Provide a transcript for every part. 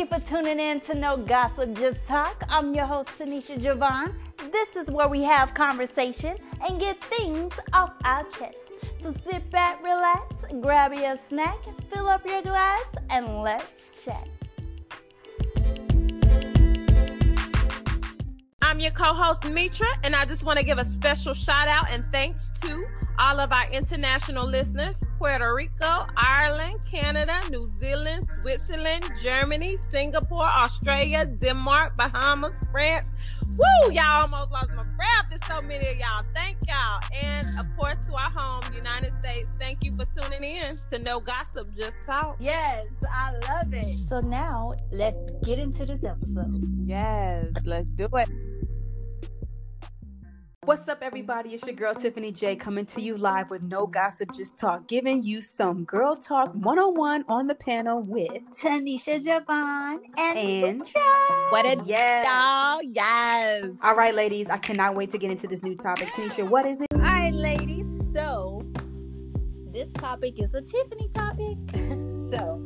you for tuning in to No Gossip Just Talk. I'm your host, Tenisha Javon. This is where we have conversation and get things off our chest. So sit back, relax, grab your snack, fill up your glass, and let's chat. I'm your co-host Mitra, and I just want to give a special shout out and thanks to all of our international listeners: Puerto Rico, Ireland, Canada, New Zealand, Switzerland, Germany, Singapore, Australia, Denmark, Bahamas, France. Woo! Y'all almost lost my breath. There's so many of y'all. Thank y'all, and of course to our home, United States. Thank you for tuning in to No Gossip, Just Talk. Yes, I love it. So now let's get into this episode. Yes, let's do it. What's up, everybody? It's your girl Tiffany Jaye coming to you live with No Gossip, Just Talk, giving you some girl talk 101 on the panel with Tenisha Javon and, And- What it Yes. y'all? Yes. All right, ladies, I cannot wait to get into this new topic. Tenisha, what is it? All right, ladies. So this topic is a Tiffany topic. So,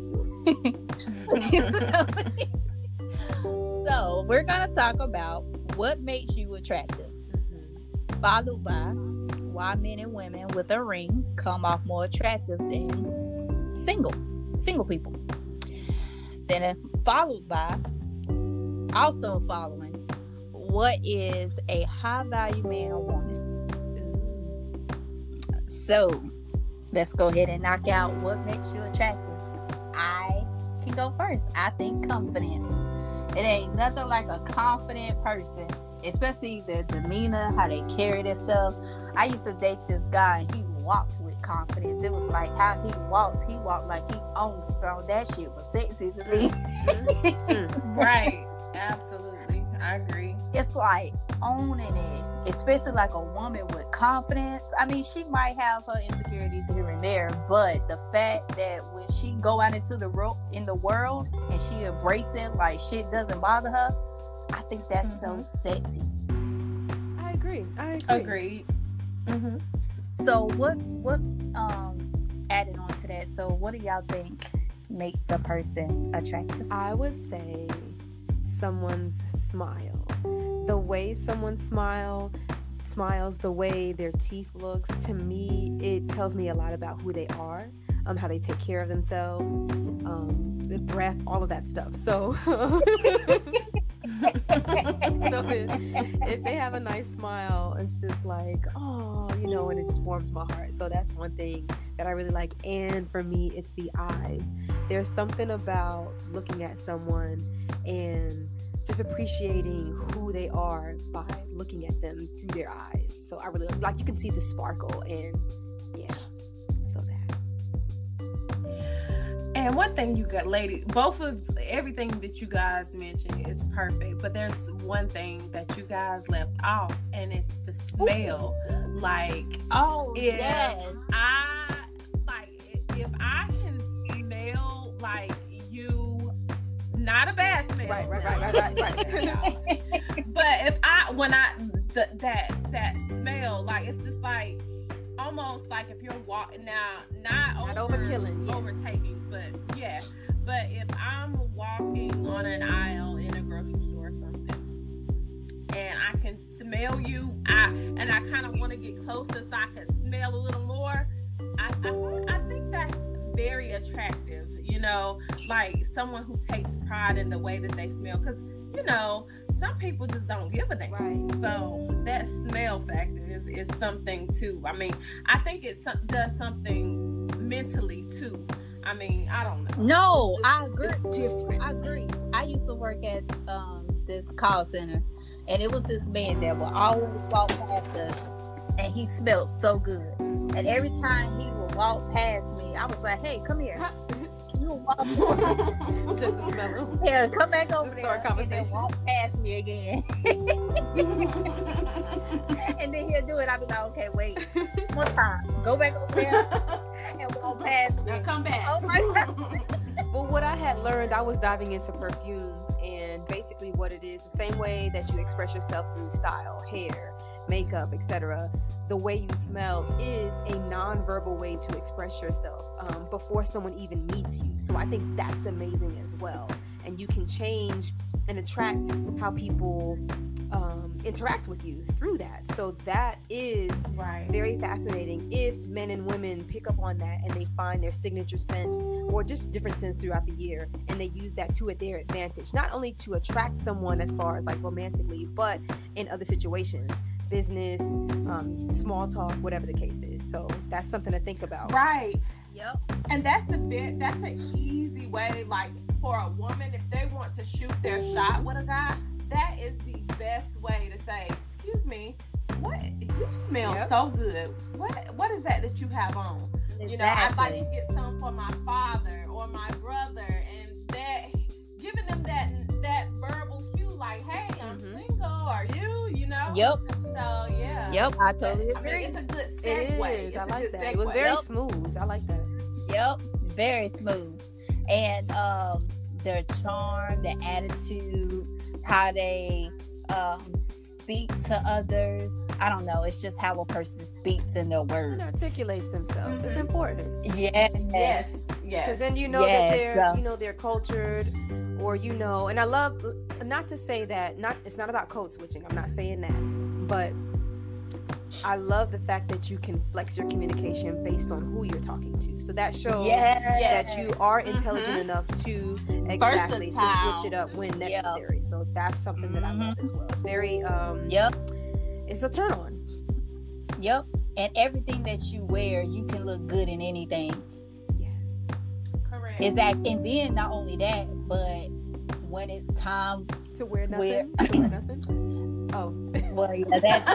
so we're gonna talk about what makes you attractive, followed by why men and women with a ring come off more attractive than single single people. Then followed by also following what is a high value man or woman. So let's go ahead and knock out what makes you attractive. I can go first. I think confidence. It ain't nothing like a confident person, especially their demeanor, how they carry themselves. I used to date this guy and he walked with confidence. It was like how he walked. He walked like he owned the throne. That shit was sexy to me. Mm-hmm. Right. Absolutely. I agree. it's like owning it, especially like a woman with confidence. I mean, she might have her insecurities here and there, but the fact that when she go out into the ro- in the world and she embrace it like shit doesn't bother her, I think that's so sexy. I agree. I agree. Agreed. Mm-hmm. So what what um added on to that? So what do y'all think makes a person attractive? I would say someone's smile. The way someone smile smiles, the way their teeth looks, to me, it tells me a lot about who they are, um, how they take care of themselves, um, the breath, all of that stuff. So, so if, if they have a nice smile, it's just like, oh, you know, and it just warms my heart. So that's one thing that I really like. And for me, it's the eyes. There's something about looking at someone and just appreciating who they are by looking at them through their eyes. So I really like you can see the sparkle and yeah. And one thing you got, lady, both of everything that you guys mentioned is perfect, but there's one thing that you guys left off, and it's the smell. Like, oh if yes. I like, if I can smell like you, not a bad smell, Right, right, now, right, right, right, right. but if I when I th- that that smell, like it's just like almost like if you're walking now, not, Not over, overkilling, yeah. overtaking, but yeah. But if I'm walking on an aisle in a grocery store or something, and I can smell you, I and I kind of want to get closer so I can smell a little more. I I, I think that's very attractive. You know, like someone who takes pride in the way that they smell, because you know some people just don't give a damn. Right. So that smell factor is, is something too. I mean, I think it does something mentally too. I mean, I don't know. No, I agree. It's different. I agree. I used to work at um, this call center, and it was this man that would always walk past us, and he smelled so good. And every time he would walk past me, I was like, "Hey, come here." Can You walk, Just to smell them. yeah, come back over Just there, start and then walk past me again. and then he'll do it. I'll be like, "Okay, wait, one time, go back over there and walk past me." Now come back. Oh my god! But what I had learned, I was diving into perfumes, and basically what it is, the same way that you express yourself through style, hair, makeup, etc. The way you smell is a nonverbal way to express yourself um, before someone even meets you. So I think that's amazing as well. And you can change and attract how people um, interact with you through that. So that is Right. very fascinating if men and women pick up on that and they find their signature scent or just different scents throughout the year and they use that to their advantage not only to attract someone as far as like romantically but in other situations business um, small talk whatever the case is so that's something to think about Right. Yep. And that's a bit that's an easy way, like for a woman, if they want to shoot their shot with a guy, that is the best way to say, excuse me, what you smell Yep. so good. What what is that that you have on? You know, I'd like to get some for my father or my brother and that giving them that that verbal cue like, hey, I'm Mhm. single, are you? You know? Yep. So yeah. Yep. I totally I mean, agree. it's a good it segue. is It's i like that it was very Yep. smooth i like that Yep, very smooth. And um their charm, their attitude, how they um speak to others. I don't know. It's just how a person speaks in their words. and articulates themselves it's Mhm. important Yes. Yes. Yes. because then you know Yes, that they're you know they're cultured or you know and i love not to say that not it's not about code switching i'm not saying that but i love the fact that you can flex your communication based on who you're talking to so that shows Yes. that you are Mhm. intelligent enough to exactly to switch it up when Yeah. necessary so that's something that i love as well it's very um Yep. it's a turn on Yep. And everything that you wear, you can look good in anything. yes Correct. Exactly. And then not only that, but when it's time, to wear Wear- nothing to wear nothing oh well, yeah, that's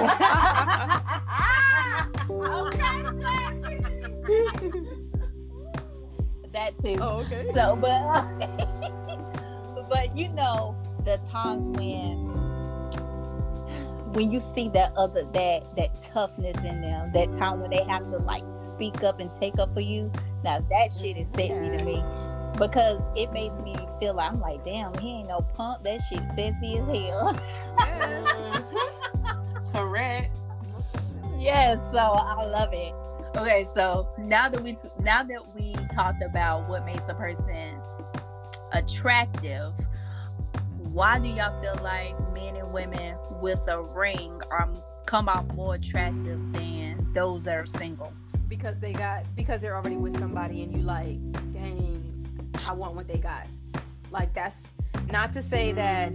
that too. oh okay So, but but you know the times when when you see that other that that toughness in them, that time when they have to like speak up and take up for you. Now that shit is sexy to me Yes. Because it makes me feel like I'm like, damn, he ain't no punk. That shit sexy as hell. Correct. yes, so I love it. Okay, so now that we now that we talked about what makes a person attractive, why do y'all feel like men and women with a ring are come out more attractive than those that are single? because they got because they're already with somebody and you like dang i want what they got. Like that's not to say that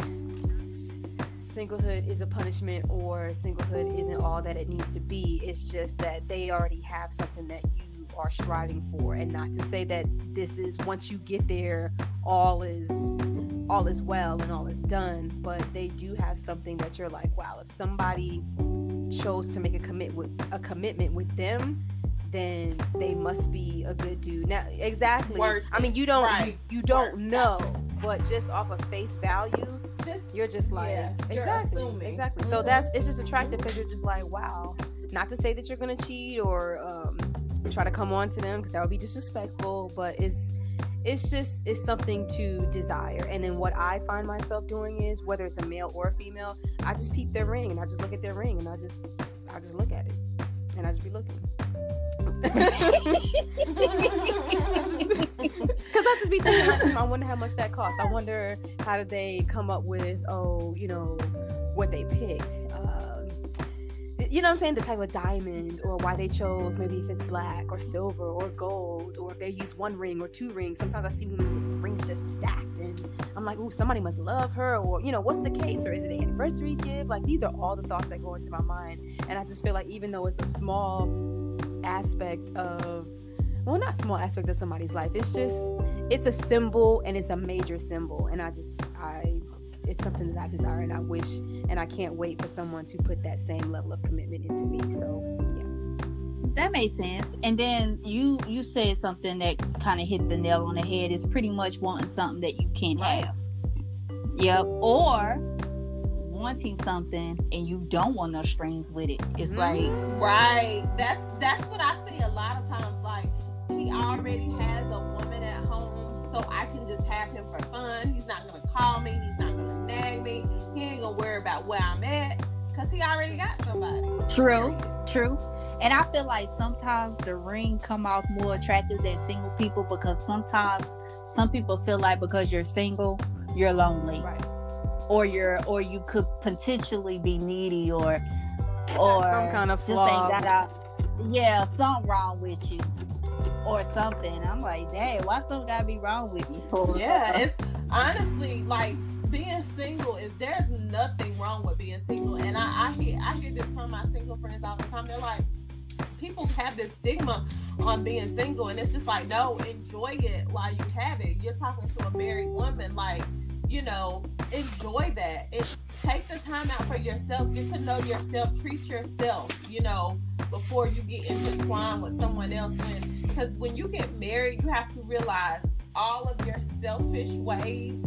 singlehood is a punishment or singlehood isn't all that it needs to be. It's just that they already have something that you are striving for. And not to say that this is once you get there all is all is well and all is done but they do have something that you're like wow if somebody chose to make a commit with a commitment with them then they must be a good dude. Now, exactly. I mean, you don't Right. you, you don't know, but just off of face value, Just you're just like Yeah, exactly, exactly. So Mhm. that's it's just attractive because you're just like, wow. Not to say that you're gonna cheat or um, try to come on to them because that would be disrespectful, but it's it's just it's something to desire. And then what I find myself doing is whether it's a male or a female, I just peep their ring and I just look at their ring and I just I just look at it and I just be looking. Because I just be thinking, I wonder how much that costs. I wonder how did they come up with, oh, you know, what they picked. Um, you know what I'm saying? The type of diamond or why they chose maybe if it's black or silver or gold or if they use one ring or two rings. Sometimes I see women with rings just stacked and I'm like, ooh, somebody must love her or, you know, what's the case or is it an anniversary gift? Like these are all the thoughts that go into my mind. And I just feel like even though it's a small aspect of well not small aspect of somebody's life it's just it's a symbol and it's a major symbol and i just i it's something that i desire and i wish and i can't wait for someone to put that same level of commitment into me so yeah. That makes sense. And then you you said something that kind of hit the nail on the head. Is pretty much wanting something that you can't have. Yep. Or wanting something and you don't want no strings with it. It's Mhm. like Right. That's that's what I see a lot of times. Like he already has a woman at home, so I can just have him for fun. He's not gonna call me. He's not gonna nag me. He ain't gonna worry about where I'm at. because he already got somebody. True, true. And I feel like sometimes the ring come off more attractive than single people because sometimes some people feel like because you're single, you're lonely. Right. Or you're or you could potentially be needy or or Some kind of just flaw. ain't got out. Yeah, something wrong with you. Or something. I'm like, dang, why something gotta be wrong with me for? Yeah, it's honestly like being single is there's nothing wrong with being single, and I, I hear I hear this from my single friends all the time. They're like, people have this stigma on being single, and it's just like, no, enjoy it while you have it. You're talking to a married woman, like. You know, enjoy that. It, take the time out for yourself. Get to know yourself. Treat yourself. You know, before you get intertwined with someone else. Because when you get married, you have to realize all of your selfish ways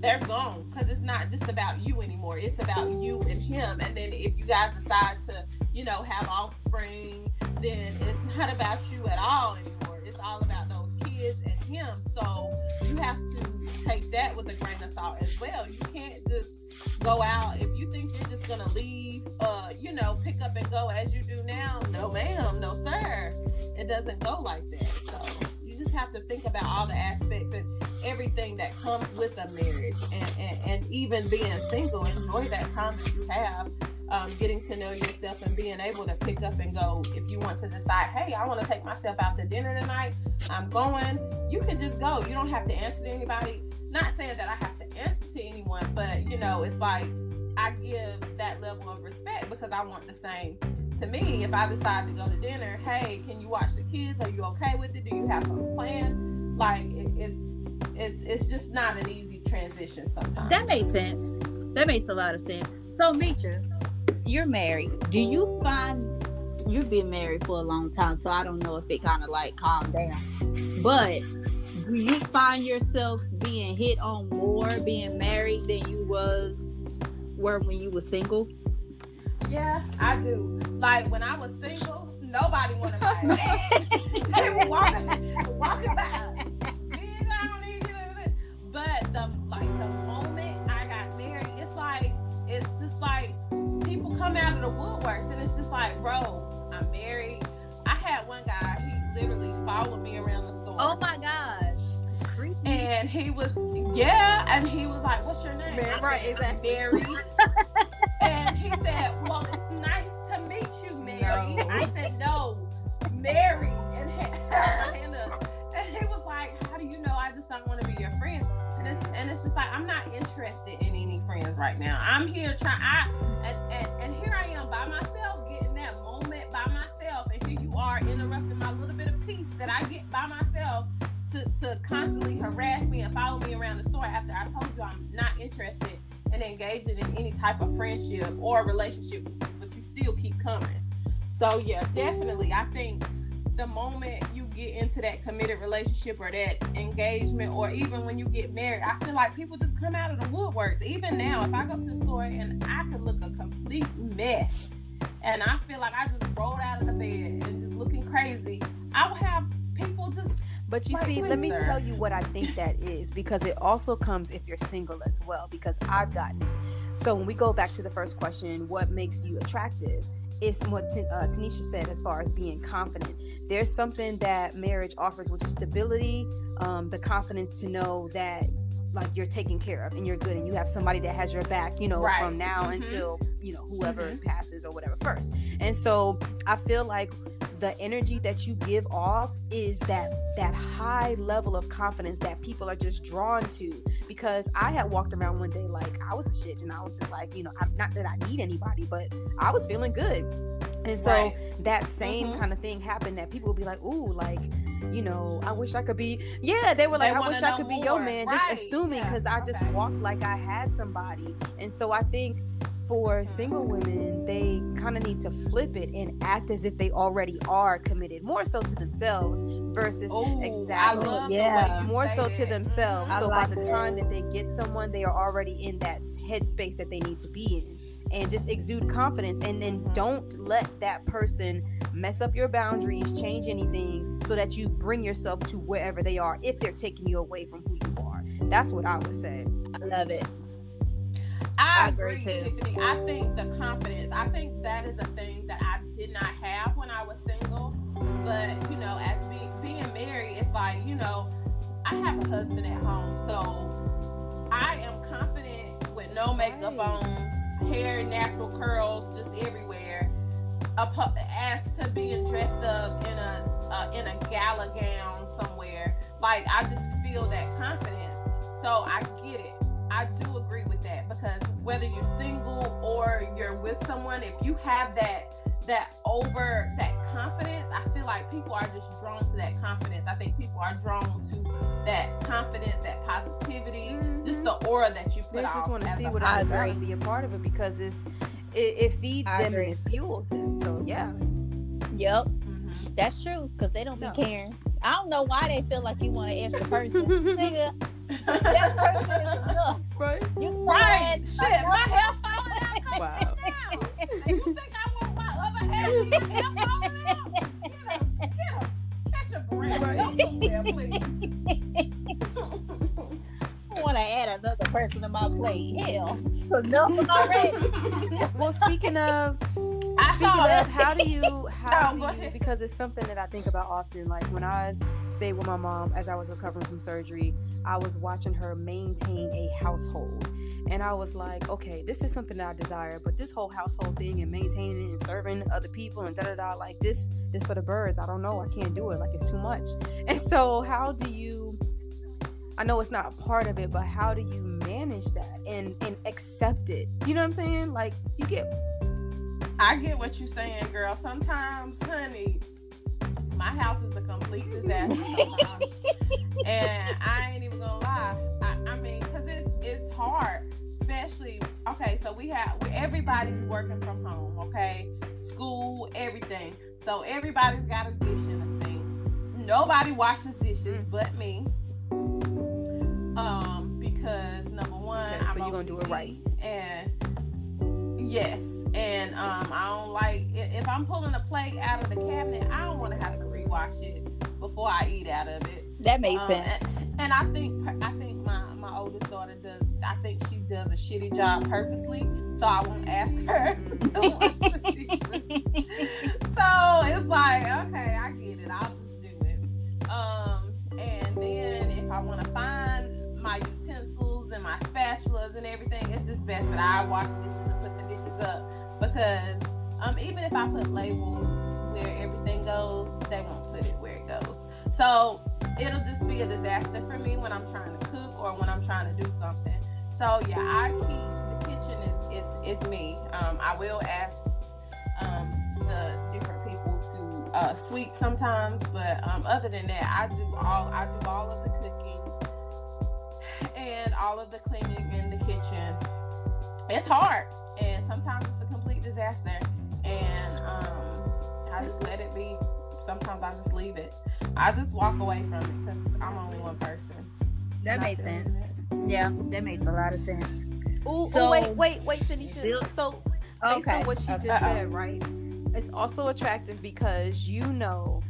they're gone because it's not just about you anymore it's about you and him and then if you guys decide to you know have offspring then it's not about you at all anymore it's all about those kids and him. So you have to take that with a grain of salt as well. You can't just go out. If you think you're just gonna leave uh you know pick up and go as you do now no ma'am no sir. It doesn't go like that. So you just have to think about all the aspects and everything that comes with a marriage and, and, and even being single. Enjoy that time that you have um, getting to know yourself and being able to pick up and go if you want to decide hey i want to take myself out to dinner tonight i'm going you can just go. You don't have to answer to anybody. Not saying that i have to answer to anyone but you know it's like i give that level of respect because i want the same to me. If i decide to go to dinner hey can you watch the kids? Are you okay with it? Do you have some plan like it, it's it's it's just not an easy transition sometimes. That makes sense. That makes a lot of sense. So, Mitra, you're married. Do you find you've been married for a long time, so I don't know if it kind of like calmed down. But do you find yourself being hit on more being married than you was were when you were single? Yeah, I do. Like when I was single, nobody wanted ass. they were walking, walking by. I don't need you." But the like the like people come out of the woodworks, and it's just like, bro, I'm married. I had one guy. He literally followed me around the store. Oh my gosh. Creepy. And he was, yeah, and he was like, "What's your name?" Man, I right, said, exactly. Mary. and he said, "Well, like I'm not interested in any friends right now. I'm here trying. I and, and and here I am by myself, getting that moment by myself, and here you are interrupting my little bit of peace that I get by myself to, to constantly harass me and follow me around the store after I told you I'm not interested in engaging in any type of friendship or relationship but you still keep coming. So yeah, definitely. I think the moment you get into that committed relationship or that engagement or even when you get married, I feel like people just come out of the woodworks. Even now, if I go to the store and I could look a complete mess and I feel like I just rolled out of the bed and just looking crazy, I will have people just But you Like, see, let me sir. tell you what I think that is because it also comes if you're single as well. Because I've gotten it. So when we go back to the first question, what makes you attractive? It's what T- uh, Tenisha said as far as being confident. There's something that marriage offers, which is stability, um, the confidence to know that like you're taken care of and you're good, and you have somebody that has your back. You know, Right. from now Mhm. until you know whoever Mhm. passes or whatever first. And so I feel like the energy that you give off is that that high level of confidence that people are just drawn to because i had walked around one day like i was the shit and i was just like you know I'm, not that i need anybody but i was feeling good and so Right. that same Mhm. kind of thing happened that people would be like ooh like you know i wish i could be yeah they were They like i wish i could be your more. man just Right. assuming Yeah. because i just Okay. walked like i had somebody and so i think for single women, they kind of need to flip it and act as if they already are committed, more so to themselves versus Ooh, exactly. I love the Yeah. more so that. to themselves. I So like by the that. time that they get someone, they are already in that headspace that they need to be in. And just exude confidence and then don't let that person mess up your boundaries, change anything, so that you bring yourself to wherever they are if they're taking you away from who you are. That's what I would say. I love it. I I, agree, agree, too. Tiffany. I think the confidence. I think that is a thing that I did not have when I was single. But you know, as be, being married, it's like you know, I have a husband at home, so I am confident with no makeup on, hair, natural curls, just everywhere. As to being dressed up in a uh, in a gala gown somewhere, like I just feel that confidence. So I get it. I do if you have that that over that confidence, I feel like people are just drawn to that confidence. I think people are drawn to that confidence, that positivity, just the aura that you put They out. just want to see what I it's about agree. be a part of it because it's it, it feeds I them agree. and it fuels them. So yeah, Yep, Mhm. that's true. Cause they don't No. be caring. I don't know why they feel like you want an extra person, nigga. That person is enough. right? You can Right. Shit, my hair falling out. Wow. You think I want my other half of your hair falling out? Get him. Get him. Catch a. Right. Go somewhere, please. I want to add another person to my plate. Hell, it's enough already. Well, speaking of I Speaking saw of, how do you how No, do you because it's something that I think about often. Like when I stayed with my mom as I was recovering from surgery, I was watching her maintain a household. And I was like, okay, this is something that I desire, but this whole household thing and maintaining it and serving other people and da da da, like this, this for the birds. I don't know. I can't do it. Like it's too much. And so, how do you? I know it's not a part of it, but how do you manage that and and accept it? Do you know what I'm saying? Like you get I get what you're saying, girl. Sometimes, honey, my house is a complete disaster sometimes. and I ain't even gonna lie. I, I mean, because it's, it's hard. Especially, okay, so we have, we, everybody's working from home, okay? School, everything. So everybody's got a dish in the sink. Nobody washes dishes but me. Um, because number one, Okay, I'm so you're gonna do it right. And yes, and um, I don't like if I'm pulling a plate out of the cabinet, I don't want to have to rewash it before I eat out of it. That makes Um, sense. And, and I think I think my my oldest daughter does. I think she does a shitty job purposely, so I won't ask her. to wash the so it's like, okay, I get it. I'll just do it. Um, and then if I want to find my utensils and my spatulas and everything, it's just best that I wash the dishes and put the dishes up because um, even if I put labels where everything goes, they won't put it where it goes. So it'll just be a disaster for me when I'm trying to cook or when I'm trying to do something. So yeah, I keep the kitchen is is, is me. Um, I will ask um, the different people to uh, sweep sometimes, but um, other than that, I do all I do all of the cooking and all of the cleaning in the kitchen. It's hard, and sometimes it's a complete disaster, and um, I just let it be. Sometimes I just leave it. I just walk away from it because I'm only one person. That Not makes sense. it. Yeah, that makes a lot of sense. Ooh, So- oh, wait, wait, wait, Tenisha. Bill- So, based Okay. on what she okay. just said, right? It's also attractive because you know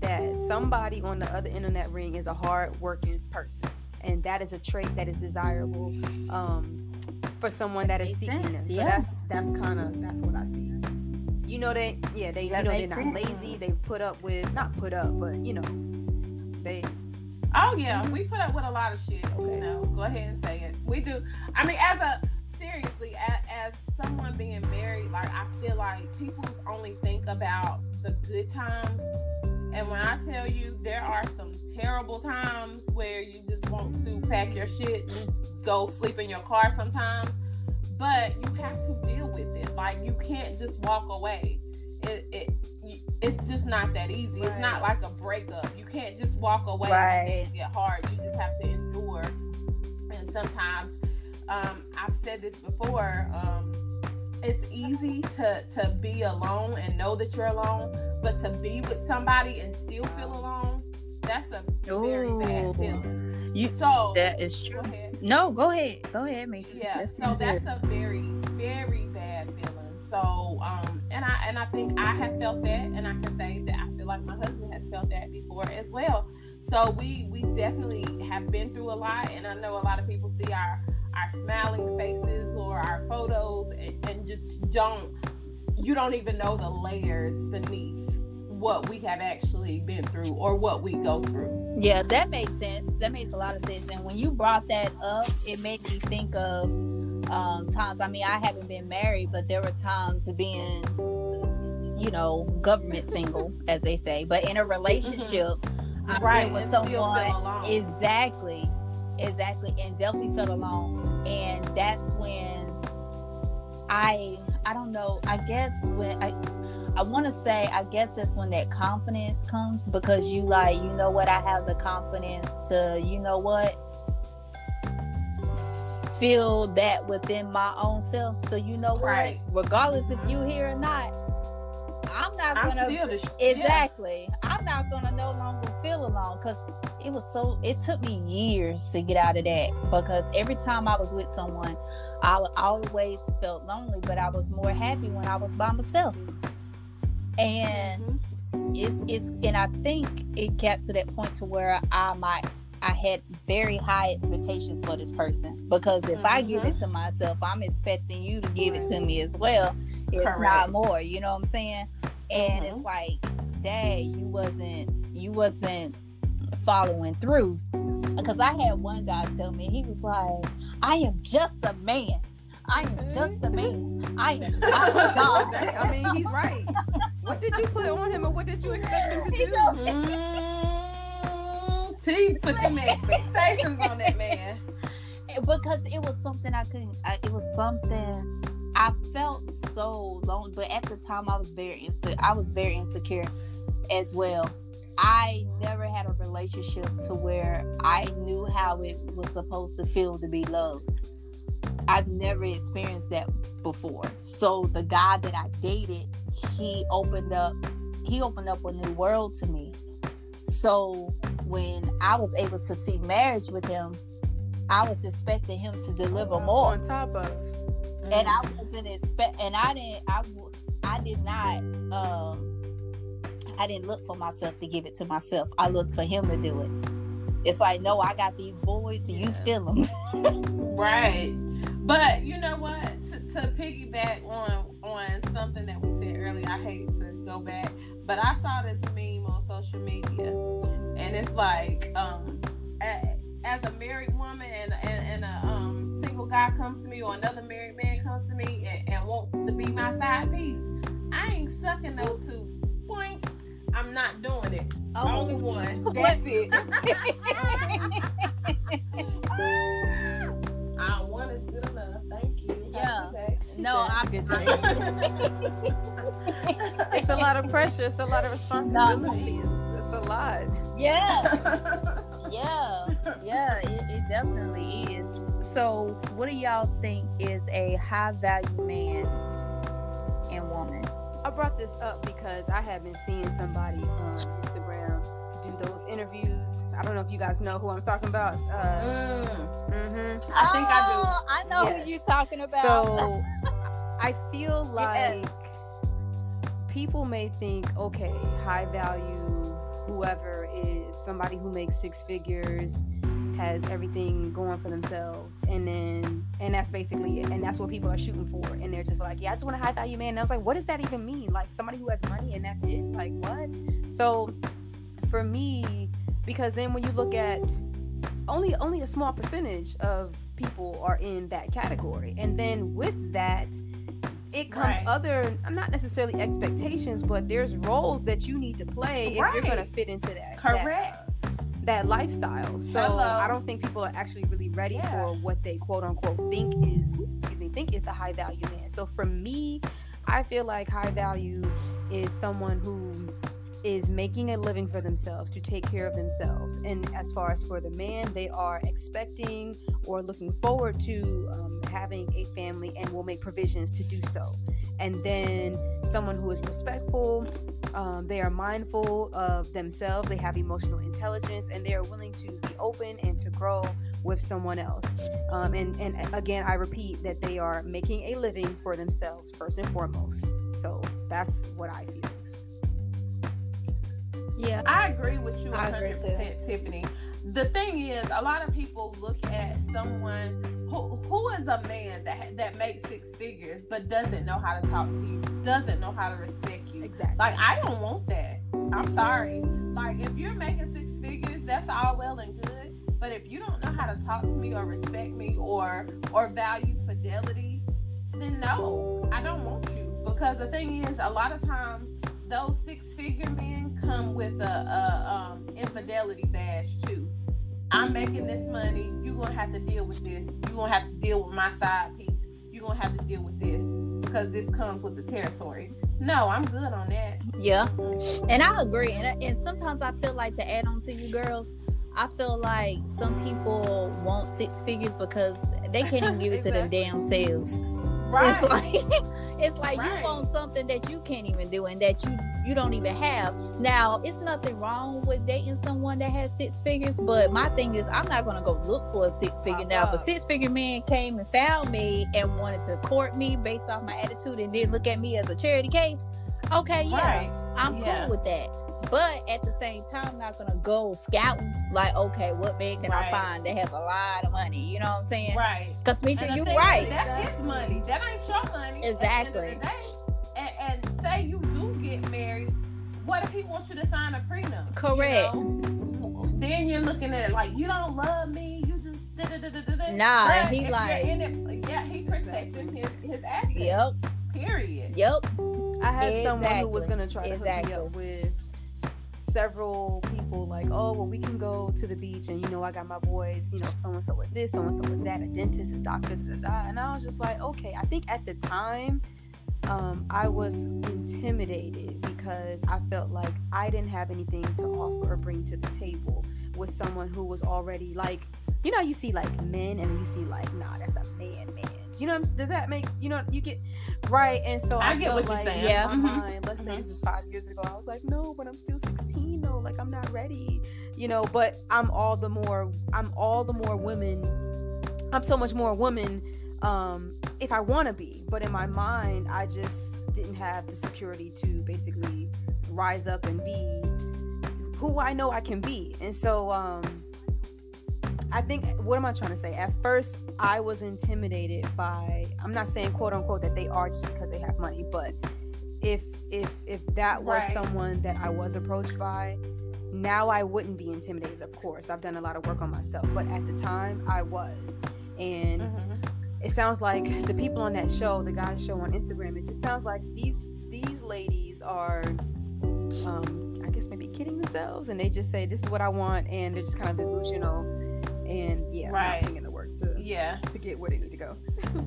that somebody on the other internet ring is a hard working person. And that is a trait that is desirable um, for someone that is seeking sense, them. So yeah. that's that's kind of that's what I see. You know they yeah they That you know they're not sense. lazy. They've put up with not put up, but you know they Oh yeah, we put up with a lot of shit. Okay. You know, go ahead and say it. We do. I mean, as a seriously, as, as someone being married, like I feel like people only think about the good times, and when I tell you there are some terrible times where you just want to pack your shit and go sleep in your car sometimes, but you have to deal with it. Like you can't just walk away. It, it it's just not that easy. It's not like a breakup. You can't just walk away Right. and get hard. You just have to endure. And sometimes, um, I've said this before. Um, it's easy to to be alone and know that you're alone, but to be with somebody and still feel alone, that's a very Ooh. bad feeling. You- so That is go true. ahead. No, go ahead. Go ahead, too. Yeah, That's so good. that's a very, very bad feeling. So, um, and I and I think I have felt that, and I can say that I feel like my husband has felt that before as well. So we we definitely have been through a lot, and I know a lot of people see our our smiling faces or our photos and, and just don't you don't even know the layers beneath what we have actually been through or what we go through. Yeah, that makes sense. That makes a lot of sense. And when you brought that up, it made me think of um, times. I mean, I haven't been married, but there were times being, you know, government single, as they say, but in a relationship, mm-hmm. I right, with someone exactly, exactly, and definitely felt alone. And that's when I, I don't know. I guess when I I want to say, I guess that's when that confidence comes because you like, you know what, I have the confidence to, you know what, feel that within my own self. So you know right. what, regardless if you here or not, I'm not gonna sh- exactly. Yeah. I'm not gonna no longer feel alone because it was so. It took me years to get out of that because every time I was with someone, I always felt lonely, but I was more happy when I was by myself and mm-hmm. it's it's and I think it got to that point to where I might I had very high expectations for this person because if mm-hmm. I give it mm-hmm. to myself, I'm expecting you to give it to me as well. It's Correct. not more, you know what I'm saying? And mm-hmm. it's like, dad, you wasn't you wasn't following through. Because I had one guy tell me, he was like, I am just a man. I am just a man. I am not a God. I mean, he's right. What did you put on him, or what did you expect him to do? Mm, T put some expectations on that man. Because it was something I couldn't. I, it was something I felt so lonely, but at the time I was very insecure. I was very insecure as well. I never had a relationship to where I knew how it was supposed to feel to be loved. I've never experienced that before. So the guy that I dated, he opened up he opened up a new world to me. So when I was able to see marriage with him, I was expecting him to deliver more on top of. Mm-hmm. And I wasn't expect and I didn't I I did not um I didn't look for myself to give it to myself. I looked for him to do it. It's like, no, I got these voids and yeah. you fill them. right. But you know what? To, to piggyback on on something that we said earlier, I hate to go back, but I saw this meme on social media, and it's like, um, as a married woman and and, and a um, single guy comes to me, or another married man comes to me and, and wants to be my side piece, I ain't sucking no two points. I'm not doing it. Oh. Only one. That's it. I one is good enough. Thank you. Yeah. No, I'm good. it's a lot of pressure. It's a lot of responsibility. It's, it's a lot. Yeah. yeah. Yeah. It, it definitely is. So, what do y'all think is a high value man and woman? I brought this up because I have been seeing somebody on Instagram do those interviews. I don't know if you guys know who I'm talking about. Uh, mm. mm-hmm. I think I do. Oh, I know yes. who you're talking about. So I feel like people may think, okay, high value, whoever is somebody who makes six figures, has everything going for themselves, and then and that's basically it, and that's what people are shooting for, and they're just like, yeah, I just want a high value man. And I was like, what does that even mean? Like somebody who has money and that's it? Like what? So for me because then when you look at only only a small percentage of people are in that category and then with that it comes right. other not necessarily expectations but there's roles that you need to play right. if you're going to fit into that correct that, that lifestyle so Hello. i don't think people are actually really ready yeah. for what they quote unquote think is excuse me think is the high value man so for me i feel like high value is someone who is making a living for themselves to take care of themselves. And as far as for the man, they are expecting or looking forward to um, having a family and will make provisions to do so. And then someone who is respectful, um, they are mindful of themselves, they have emotional intelligence, and they are willing to be open and to grow with someone else. Um, and, and again, I repeat that they are making a living for themselves first and foremost. So that's what I feel. Yeah, I agree with you 100%, Tiffany. the thing is, a lot of people look at someone who who is a man that that makes six figures but doesn't know how to talk to you, doesn't know how to respect you. Exactly. Like I don't want that. I'm sorry. Like if you're making six figures, that's all well and good. But if you don't know how to talk to me or respect me or or value fidelity, then no, I don't want you. Because the thing is, a lot of times those six figure men come with a, a um, infidelity badge too. I'm making this money. You're gonna have to deal with this. You're gonna have to deal with my side piece. You're gonna have to deal with this because this comes with the territory. No, I'm good on that. Yeah, and I agree. And, and sometimes I feel like to add on to you girls, I feel like some people want six figures because they can't even give it to them damn selves. Right. It's like it's like Right. you want something that you can't even do and that you you don't even have. Now, it's nothing wrong with dating someone that has six figures, but my thing is I'm not gonna go look for a six figure. Now, if a uh-uh. six figure man came and found me and wanted to court me based off my attitude and then look at me as a charity case, okay, yeah, Right. I'm Yeah. cool with that. But at the same time, I'm not gonna go scouting like, okay, what man can Right. I find that has a lot of money? You know what I'm saying? Right. Because Misha, And the you're right. is, That's his money. That ain't your money. at the end of the Exactly. And, and say you do get married, what if he wants you to sign a prenup? you Correct. know? Then you're looking at it like you don't love me. You just da da da da da. da. Nah, But and he like- in it, yeah, he protecting his his assets. Yep. Period. Yep. I had someone who was gonna try to hook me up with several people like, oh well we can go to the beach and you know I got my boys, you know, so and so is this, so and so is that, a dentist, a doctor, da, da, da. and I was just like, okay. I think at the time um, I was intimidated because I felt like I didn't have anything to offer or bring to the table with someone who was already like, you know, you see like men and you see like, nah, that's a man, man. You know, does that make you know you get right? And so I, I get felt what you're saying. Yeah. in my Mhm. mind, let's say Mhm. this is five years ago. I was like, no, but I'm still 16. No, like I'm not ready. You know, but I'm all the more. I'm all the more women. I'm so much more woman. Um, if I want to be, but in my mind, I just didn't have the security to basically rise up and be who I know I can be. And so, um, I think what am I trying to say? At first, I was intimidated by. I'm not saying quote unquote that they are just because they have money, but if if if that was Right. someone that I was approached by, now I wouldn't be intimidated. Of course, I've done a lot of work on myself, but at the time I was, and Mhm. it sounds like the people on that show, the guys show on Instagram, it just sounds like these these ladies are um I guess maybe kidding themselves and they just say this is what I want and they're just kind of delusional and yeah, Right. not putting in the work to Yeah. to get where they need to go.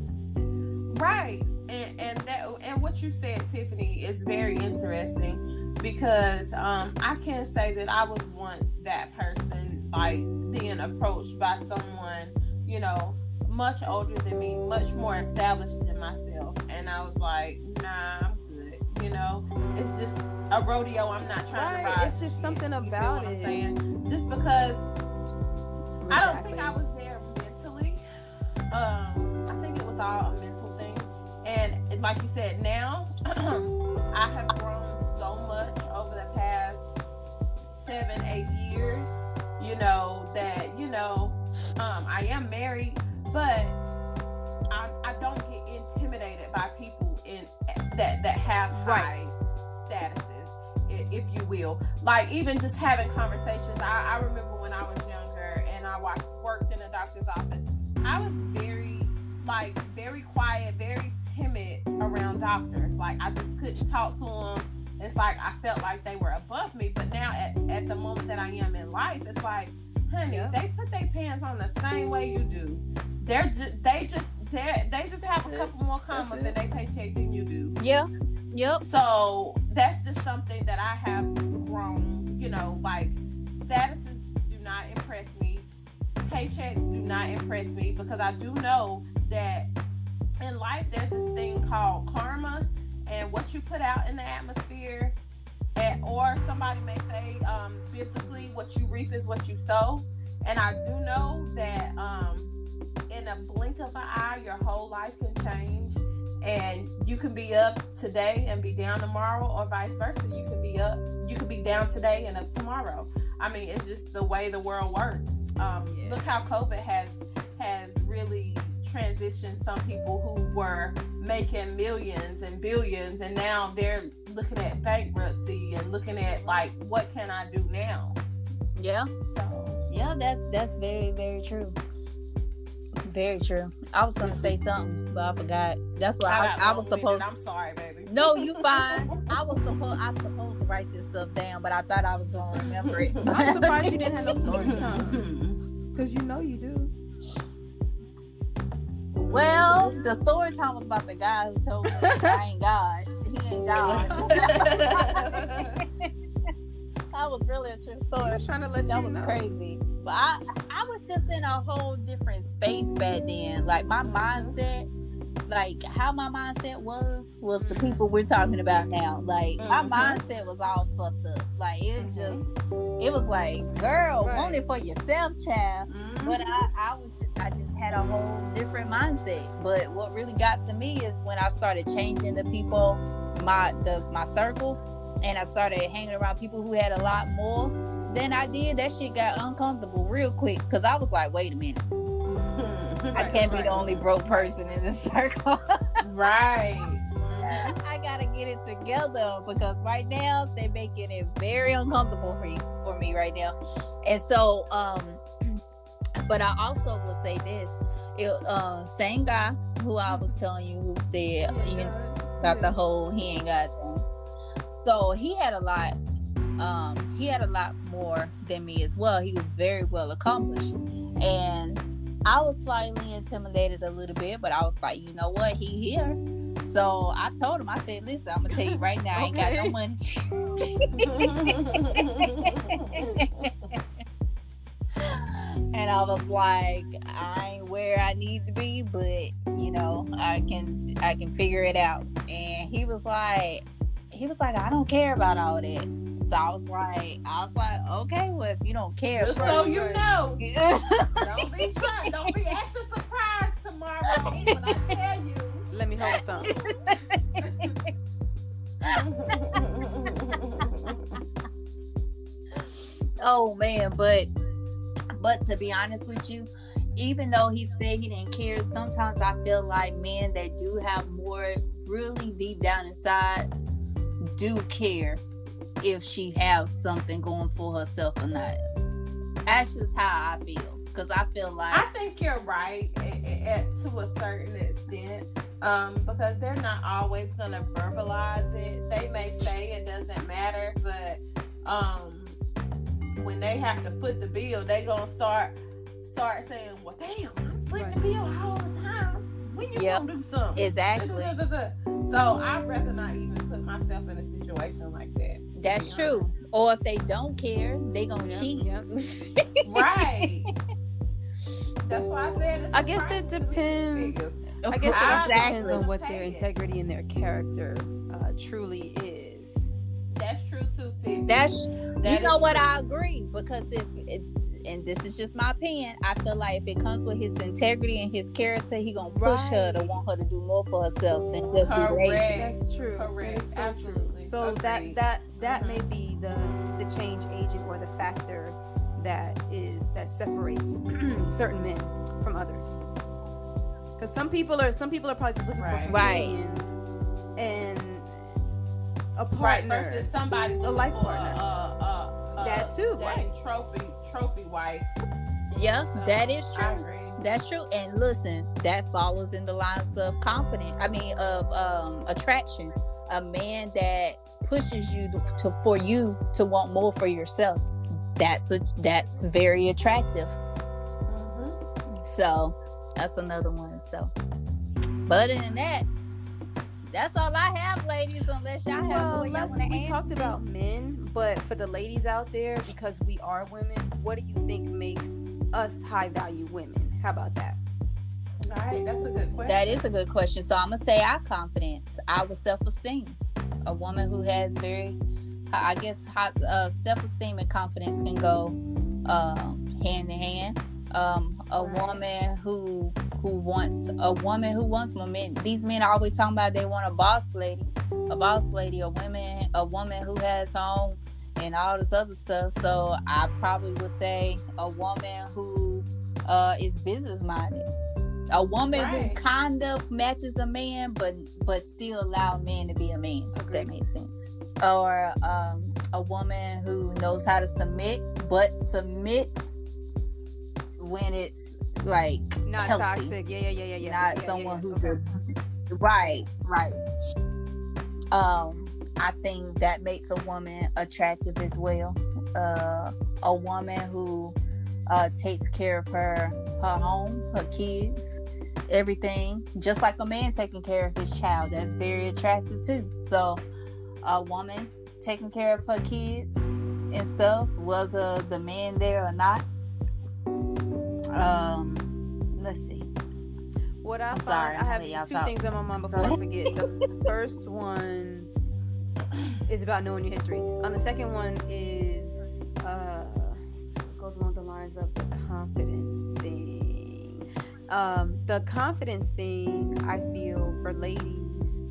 Right. And and that and what you said, Tiffany, is very interesting because um I can say that I was once that person like being approached by someone, you know, much older than me, much more established than myself. And I was like, nah, I'm good. You know, it's just a rodeo. I'm not trying Right, to ride. it's just something about what I'm it. saying? Just because I don't think I was there mentally. Um, I think it was all a mental thing. And like you said, now I have grown so much over the past seven, eight years. You know that you know um, I am married, but I, I don't get intimidated by people in that that have high statuses, if you will. Like even just having conversations. I, I remember when I was younger and I worked in a doctor's office. I was very like very quiet, very timid around doctors. Like I just couldn't talk to them. It's like I felt like they were above me. But now at, at the moment that I am in life, it's like, honey, Yeah. they put their pants on the same way you do. They're just they just they they just have That's a it. couple more commas it. in their paycheck than you do. Yep. Yep. So that's just something that I have grown, you know, like statuses do not impress me. Paychecks do not impress me because I do know that in life there's this thing called karma and what you put out in the atmosphere. And, or somebody may say um, biblically, what you reap is what you sow. And I do know that um, in a blink of an eye, your whole life can change and you can be up today and be down tomorrow or vice versa you can be up you can be down today and up tomorrow I mean, it's just the way the world works. Um, Yeah. Look how COVID has has really transitioned some people who were making millions and billions, and now they're looking at bankruptcy and looking at like, what can I do now? Yeah. So Yeah, that's that's very very true. Very true. I was gonna say something, but I forgot. That's why I, got I, was long-winded. supposed. I'm sorry, baby. No, you fine. I was supposed. I supposed to write this stuff down, but I thought I was gonna remember it. I'm surprised you didn't have no story time. Because you know you do. well, the story time was about the guy who told me I ain't God. He ain't God. That was really a true story. I was trying to let that you was know. crazy. But I I was just in a whole different space back then. Like my mindset, like how my mindset was, was the people we're talking about now. Like my Mhm. mindset was all fucked up. Like it was just, it was like, girl, Right. want it for yourself, child. Mhm. But I, I was, I just had a whole different mindset. But what really got to me is when I started changing the people, my does my circle, and I started hanging around people who had a lot more than I did. That shit got uncomfortable real quick because I was like, wait a minute, I can't be the only broke person in this circle. right. I gotta get it together because right now they're making it very uncomfortable for you, for me right now. And so, um, but I also will say this: it, uh, same guy who I was telling you who said you know, about the whole he ain't got. So he had a lot. Um, he had a lot more than me as well. He was very well accomplished, and I was slightly intimidated a little bit. But I was like, you know what? He here. So I told him, I said, listen, I'm gonna tell you right now, I ain't got no money. and I was like, I ain't where I need to be, but you know, I can I can figure it out. And he was like, he was like, I don't care about all that. So I was like, I was like, okay, well if you don't care, Just so you know, don't be trying, don't be extra surprised tomorrow when I tell you. Let me hold something. oh man, but but to be honest with you, even though he said he didn't care, sometimes I feel like men that do have more really deep down inside do care if she has something going for herself or not. That's just how I feel. Cause I feel like I think you're right a- a- at- to a certain extent, um, because they're not always gonna verbalize it. They may say it doesn't matter, but um, when they have to foot the bill, they gonna start start saying, "Well, damn, I'm footing the bill all the time. When you Yep. gonna do something?" exactly. So I'd rather not even put myself in a situation like that. That's true. honest. Or if they don't care, they gonna Yep, cheat. yep. Right. That's why I said. It's I guess it surprising to me, depends. I guess it also depends on what their Pay it. integrity and their character uh, truly is. That's true too, Tiffany. That's That you is know what true. I agree because if it, and this is just my opinion, I feel like if it comes with his integrity and his character, he gonna push her to want her to do more for herself than just be lazy. Correct. That's true. Correct. That is so Absolutely. true. So that Agreed. that that Mhm. may be the the change agent or the factor that is that separates certain men from others. Because some people are some people are probably just looking Right. for Right. companions and a right partner. versus somebody a life partner. A, a, a, That too, dang right. Trophy trophy wife. Yeah, So, that is I true. agree. That's true. And listen, that follows in the lines of confidence. I mean, of um attraction. A man that pushes you to, to for you to want more for yourself. That's a that's very attractive. Mhm. So that's another one. So, but other than that, that's all I have, ladies. Unless y'all have Well, more y'all let's, wanna we talked to about men, but for the ladies out there, because we are women, what do you think makes us high value women? How about that? All right, that's a good question. That is a good question. So I'm gonna say our confidence, our self-esteem. A woman who has very, I guess, high, uh, self-esteem and confidence can go uh, hand in hand. Um, a Right. woman who who wants a woman who wants more men. These men are always talking about they want a boss lady, a boss lady, a woman, a woman who has home and all this other stuff. So I probably would say a woman who uh, is business minded. A woman Right. who kind of matches a man, but but still allow a man to be a man. If that makes sense. Or um, a woman who knows how to submit, but submit when it's like Not healthy. toxic. Yeah, yeah, yeah, yeah, yeah. not Yeah, yeah, someone yeah. who's Okay. a right, right. Um, I think that makes a woman attractive as well. Uh, a woman who uh, takes care of her her home, her kids, everything, just like a man taking care of his child. That's very attractive too. So, a woman taking care of her kids and stuff, whether the man there or not. Um, let's see. What I I'm find, sorry, I have two talk. things on my mind before I forget. The first one is about knowing your history. On the second one is uh goes along the lines of the confidence thing. Um, the confidence thing I feel for ladies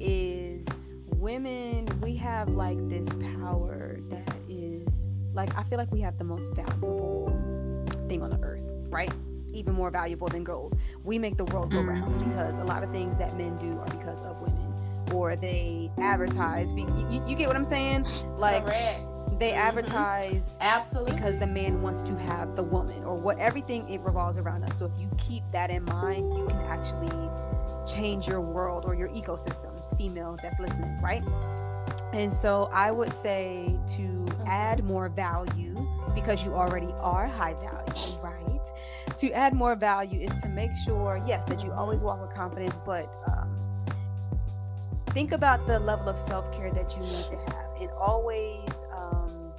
is women we have like this power that is like I feel like we have the most valuable thing on the earth, right? Even more valuable than gold. We make the world go Mhm. round because a lot of things that men do are because of women, or they advertise. Be- you, you get what I'm saying? Like Correct. they Mhm. advertise Absolutely. because the man wants to have the woman, or what everything it revolves around us. So if you keep that in mind, you can actually change your world or your ecosystem. Female that's listening, right? And so I would say to add more value because you already are high value, right? To add more value is to make sure, yes, that you always walk with confidence, but um, think about the level of self care that you need to have, and always. Um,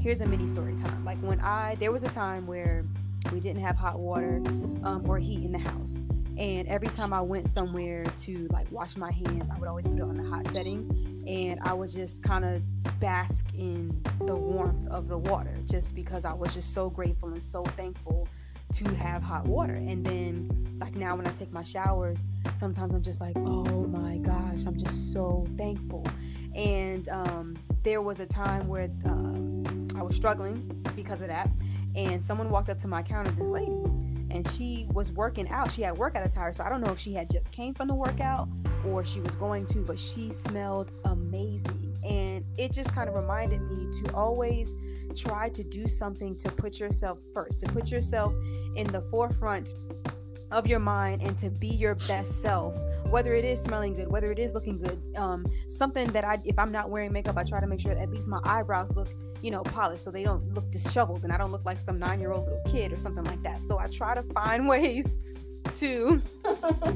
here's a mini story time. Like when I, there was a time where we didn't have hot water um, or heat in the house. And every time I went somewhere to like wash my hands, I would always put it on the hot setting and I would just kind of bask in the warmth of the water just because I was just so grateful and so thankful to have hot water. And then, like now, when I take my showers, sometimes I'm just like, oh my gosh, I'm just so thankful. And um, there was a time where um, I was struggling because of that. And someone walked up to my counter, this lady, and she was working out. She had workout attire, so I don't know if she had just came from the workout or she was going to, but she smelled amazing. And it just kind of reminded me to always try to do something to put yourself first, to put yourself in the forefront of your mind and to be your best self whether it is smelling good whether it is looking good um something that i if i'm not wearing makeup i try to make sure at least my eyebrows look you know polished so they don't look disheveled and i don't look like some nine year old little kid or something like that so i try to find ways to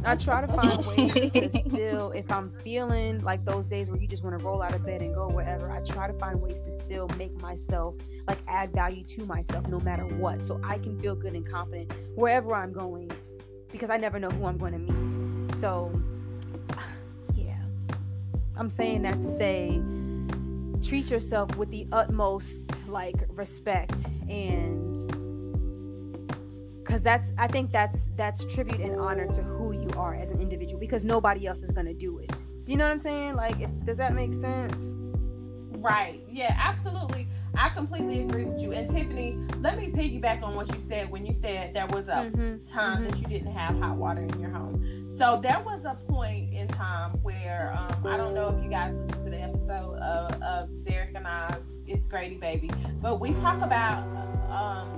I try to find ways to still, if I'm feeling like those days where you just want to roll out of bed and go wherever, I try to find ways to still make myself like add value to myself no matter what. So I can feel good and confident wherever I'm going because I never know who I'm going to meet. So, yeah. I'm saying that to say treat yourself with the utmost like respect and because that's i think that's that's tribute and honor to who you are as an individual because nobody else is going to do it do you know what i'm saying like if, does that make sense Right. Yeah, absolutely. I completely agree with you. And Tiffany, let me piggyback on what you said when you said there was a Mhm, time mhm. that you didn't have hot water in your home. So there was a point in time where um, I don't know if you guys listened to the episode of, of Derek and I's It's Grady Baby, but we talk about um,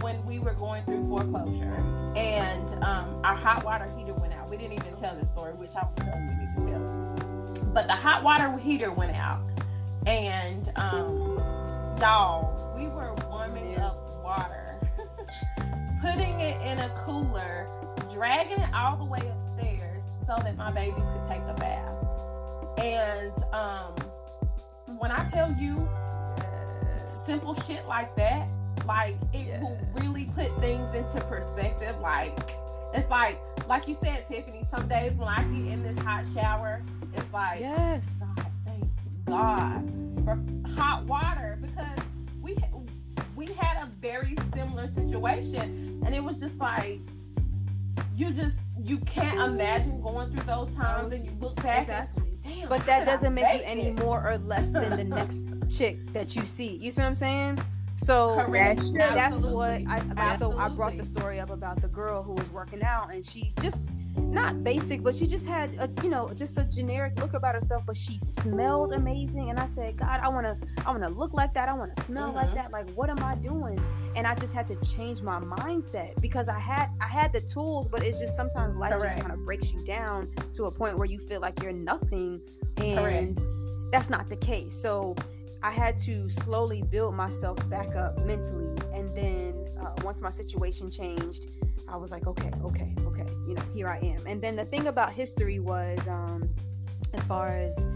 when we were going through foreclosure and um, our hot water heater went out. We didn't even tell the story, which I will tell you when you can tell it. But the hot water heater went out, and um, y'all, we were warming up water, putting it in a cooler, dragging it all the way upstairs so that my babies could take a bath. And um, when I tell you simple shit like that, like it will really put things into perspective. Like it's like, like you said, Tiffany. Some days when I get in this hot shower, it's like, yes God, thank God for hot water because we we had a very similar situation, and it was just like you just you can't imagine going through those times, and you look back exactly damn. but that doesn't make you make any it? more or less than the next chick that you see. You see what I'm saying? So Correct. That's what. I so I brought the story up about the girl who was working out and she just not basic but she just had a you know just a generic look about herself but she smelled amazing and I said God I want to I want to look like that I want to smell like Mhm. that like what am I doing and I just had to change my mindset because I had I had the tools but it's just sometimes life just kind of breaks you down to a point where you feel like you're nothing and Correct. that's not the case so I had to slowly build myself back up mentally. And then uh, once my situation changed, I was like, okay, okay, okay, you know, here I am. And then the thing about history was, um, as far as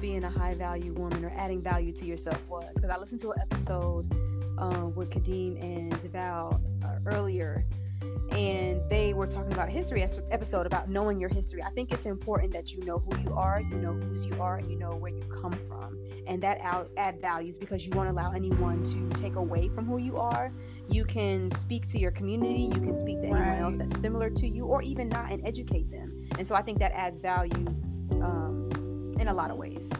being a high value woman or adding value to yourself was, because I listened to an episode uh, with Kadeem and Deval uh, earlier. And they were talking about a history episode about knowing your history. I think it's important that you know who you are, you know whose you are, and you know where you come from. And that out add values because you won't allow anyone to take away from who you are. You can speak to your community you can speak to anyone else that's similar to you or even not and educate them. And so i think that adds value um, in a lot of ways.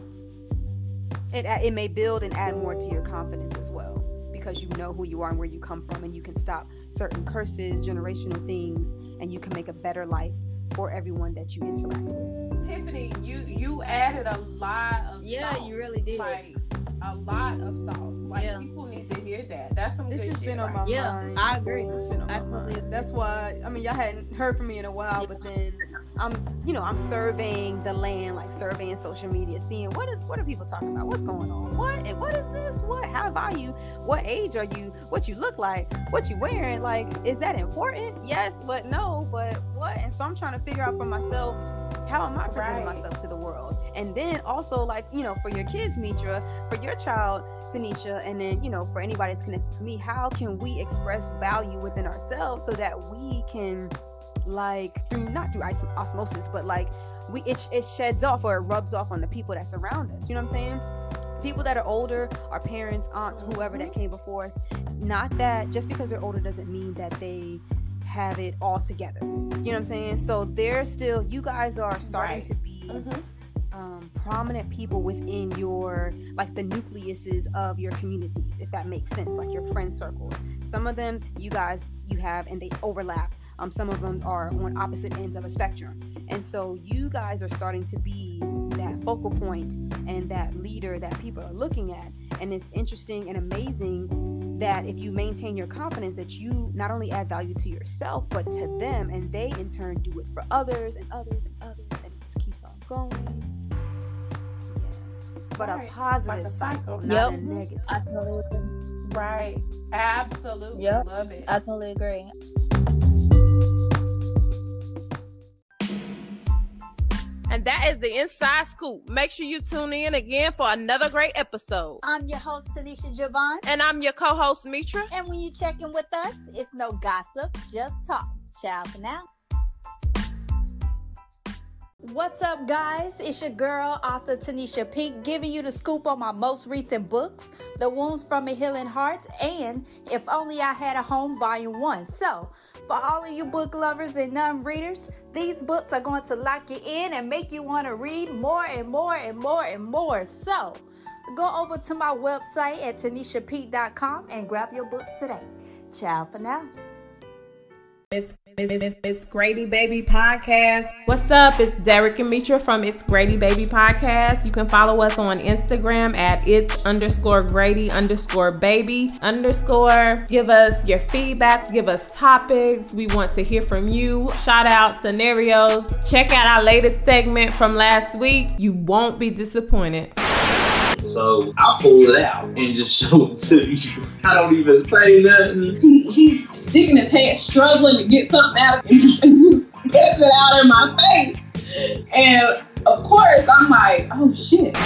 It, it may build and add more to your confidence as well because you know who you are and where you come from and you can stop certain curses generational things and you can make a better life for everyone that you interact with Tiffany, you you added a lot of Yeah, sauce. you really did. Like a lot of sauce. Like Yeah. people need to hear that. That's some It's good just shit been on right my Yeah, mind. I agree. It's been on I my totally mind. agree. That's why I mean y'all hadn't heard from me in a while, but then I'm you know I'm surveying the land, like surveying social media, seeing what is what are people talking about, what's going on, what what is this, what how are you, what age are you, what you look like, what you wearing, like is that important? Yes, but no, but what? And so I'm trying to figure out for myself how am I presenting Right. myself to the world? And then also like you know for your kids, Mitra, for your child, Tenisha, and then you know for anybody that's connected to me, how can we express value within ourselves so that we can like through not through osmosis, but like we it, it sheds off or it rubs off on the people that surround us. You know what I'm saying? People that are older, our parents, aunts, whoever that mm-hmm. came before us. Not that just because they're older doesn't mean that they have it all together. You know what I'm saying? So they're still. You guys are starting Right. to be Mhm. um, prominent people within your like the nucleuses of your communities if that makes sense like your friend circles some of them you guys you have and they overlap um, some of them are on opposite ends of a spectrum and so you guys are starting to be that focal point and that leader that people are looking at and it's interesting and amazing that if you maintain your confidence that you not only add value to yourself but to them and they in turn do it for others and others and others and it just keeps on going yes but Right. a positive Like cycle cycle. not Yep. a negative I totally agree. Right. Absolutely. Yep. Love it. I totally agree. And that is the inside scoop. Make sure you tune in again for another great episode. I'm your host, Tenisha Javon. And I'm your co-host Mitra. And when you check in with us, it's no gossip, just talk. Ciao for now. What's up, guys? It's your girl, author Tenisha Pink, giving you the scoop on my most recent books, The Wounds from a Healing Heart, and If Only I Had a Home, Volume 1. So, for all of you book lovers and non readers, these books are going to lock you in and make you want to read more and more and more and more. So, go over to my website at tanishapete.com and grab your books today. Ciao for now. Miss Miss Miss Miss Grady Baby Podcast. What's up? It's Derek and Mitra from It's Grady Baby Podcast. You can follow us on Instagram at it's underscore Grady underscore baby underscore. Give us your feedbacks, give us topics. We want to hear from you. Shout out scenarios. Check out our latest segment from last week. You won't be disappointed. So I pull it out and just show it to you. I don't even say nothing. he, he sticking his head, struggling to get something out of it, and just gets it out in my face. And of course, I'm like, oh shit.